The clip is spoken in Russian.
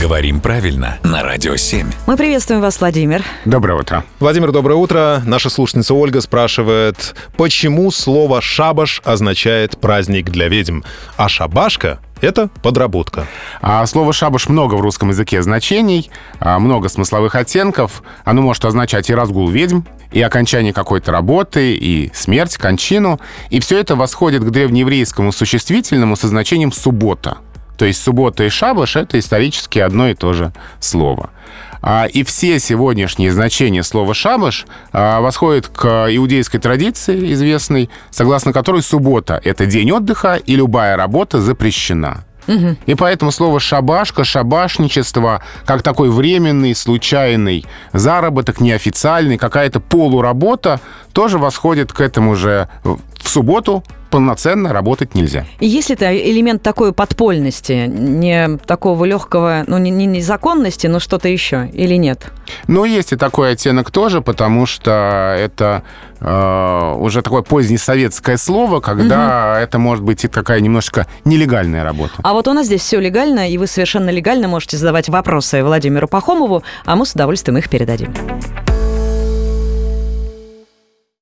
Говорим правильно на Радио 7. Мы приветствуем вас, Владимир. Доброе утро. Владимир, доброе утро. Наша слушательница Ольга спрашивает, почему слово «шабаш» означает «праздник для ведьм», а «шабашка» — это подработка. А слово «шабаш» много в русском языке значений, а, много смысловых оттенков. Оно может означать и разгул ведьм, и окончание какой-то работы, и смерть, кончину. И все это восходит к древнееврейскому существительному со значением «суббота». То есть суббота и шабаш — это исторически одно и то же слово. А, и все сегодняшние значения слова «шабаш» а, восходят к иудейской традиции известной, согласно которой суббота — это день отдыха, и любая работа запрещена. И поэтому слово «шабашка», «шабашничество», как такой временный, случайный заработок, неофициальный, какая-то полуработа, тоже восходит к этому же в субботу полноценно работать нельзя. И есть ли это элемент такой подпольности, не такого легкого, ну, не, не незаконности, но что-то еще, или нет? Ну, есть и такой оттенок тоже, потому что это э, уже такое позднесоветское слово, когда угу. это может быть и такая немножко нелегальная работа. А вот у нас здесь все легально, и вы совершенно легально можете задавать вопросы Владимиру Пахомову, а мы с удовольствием их передадим.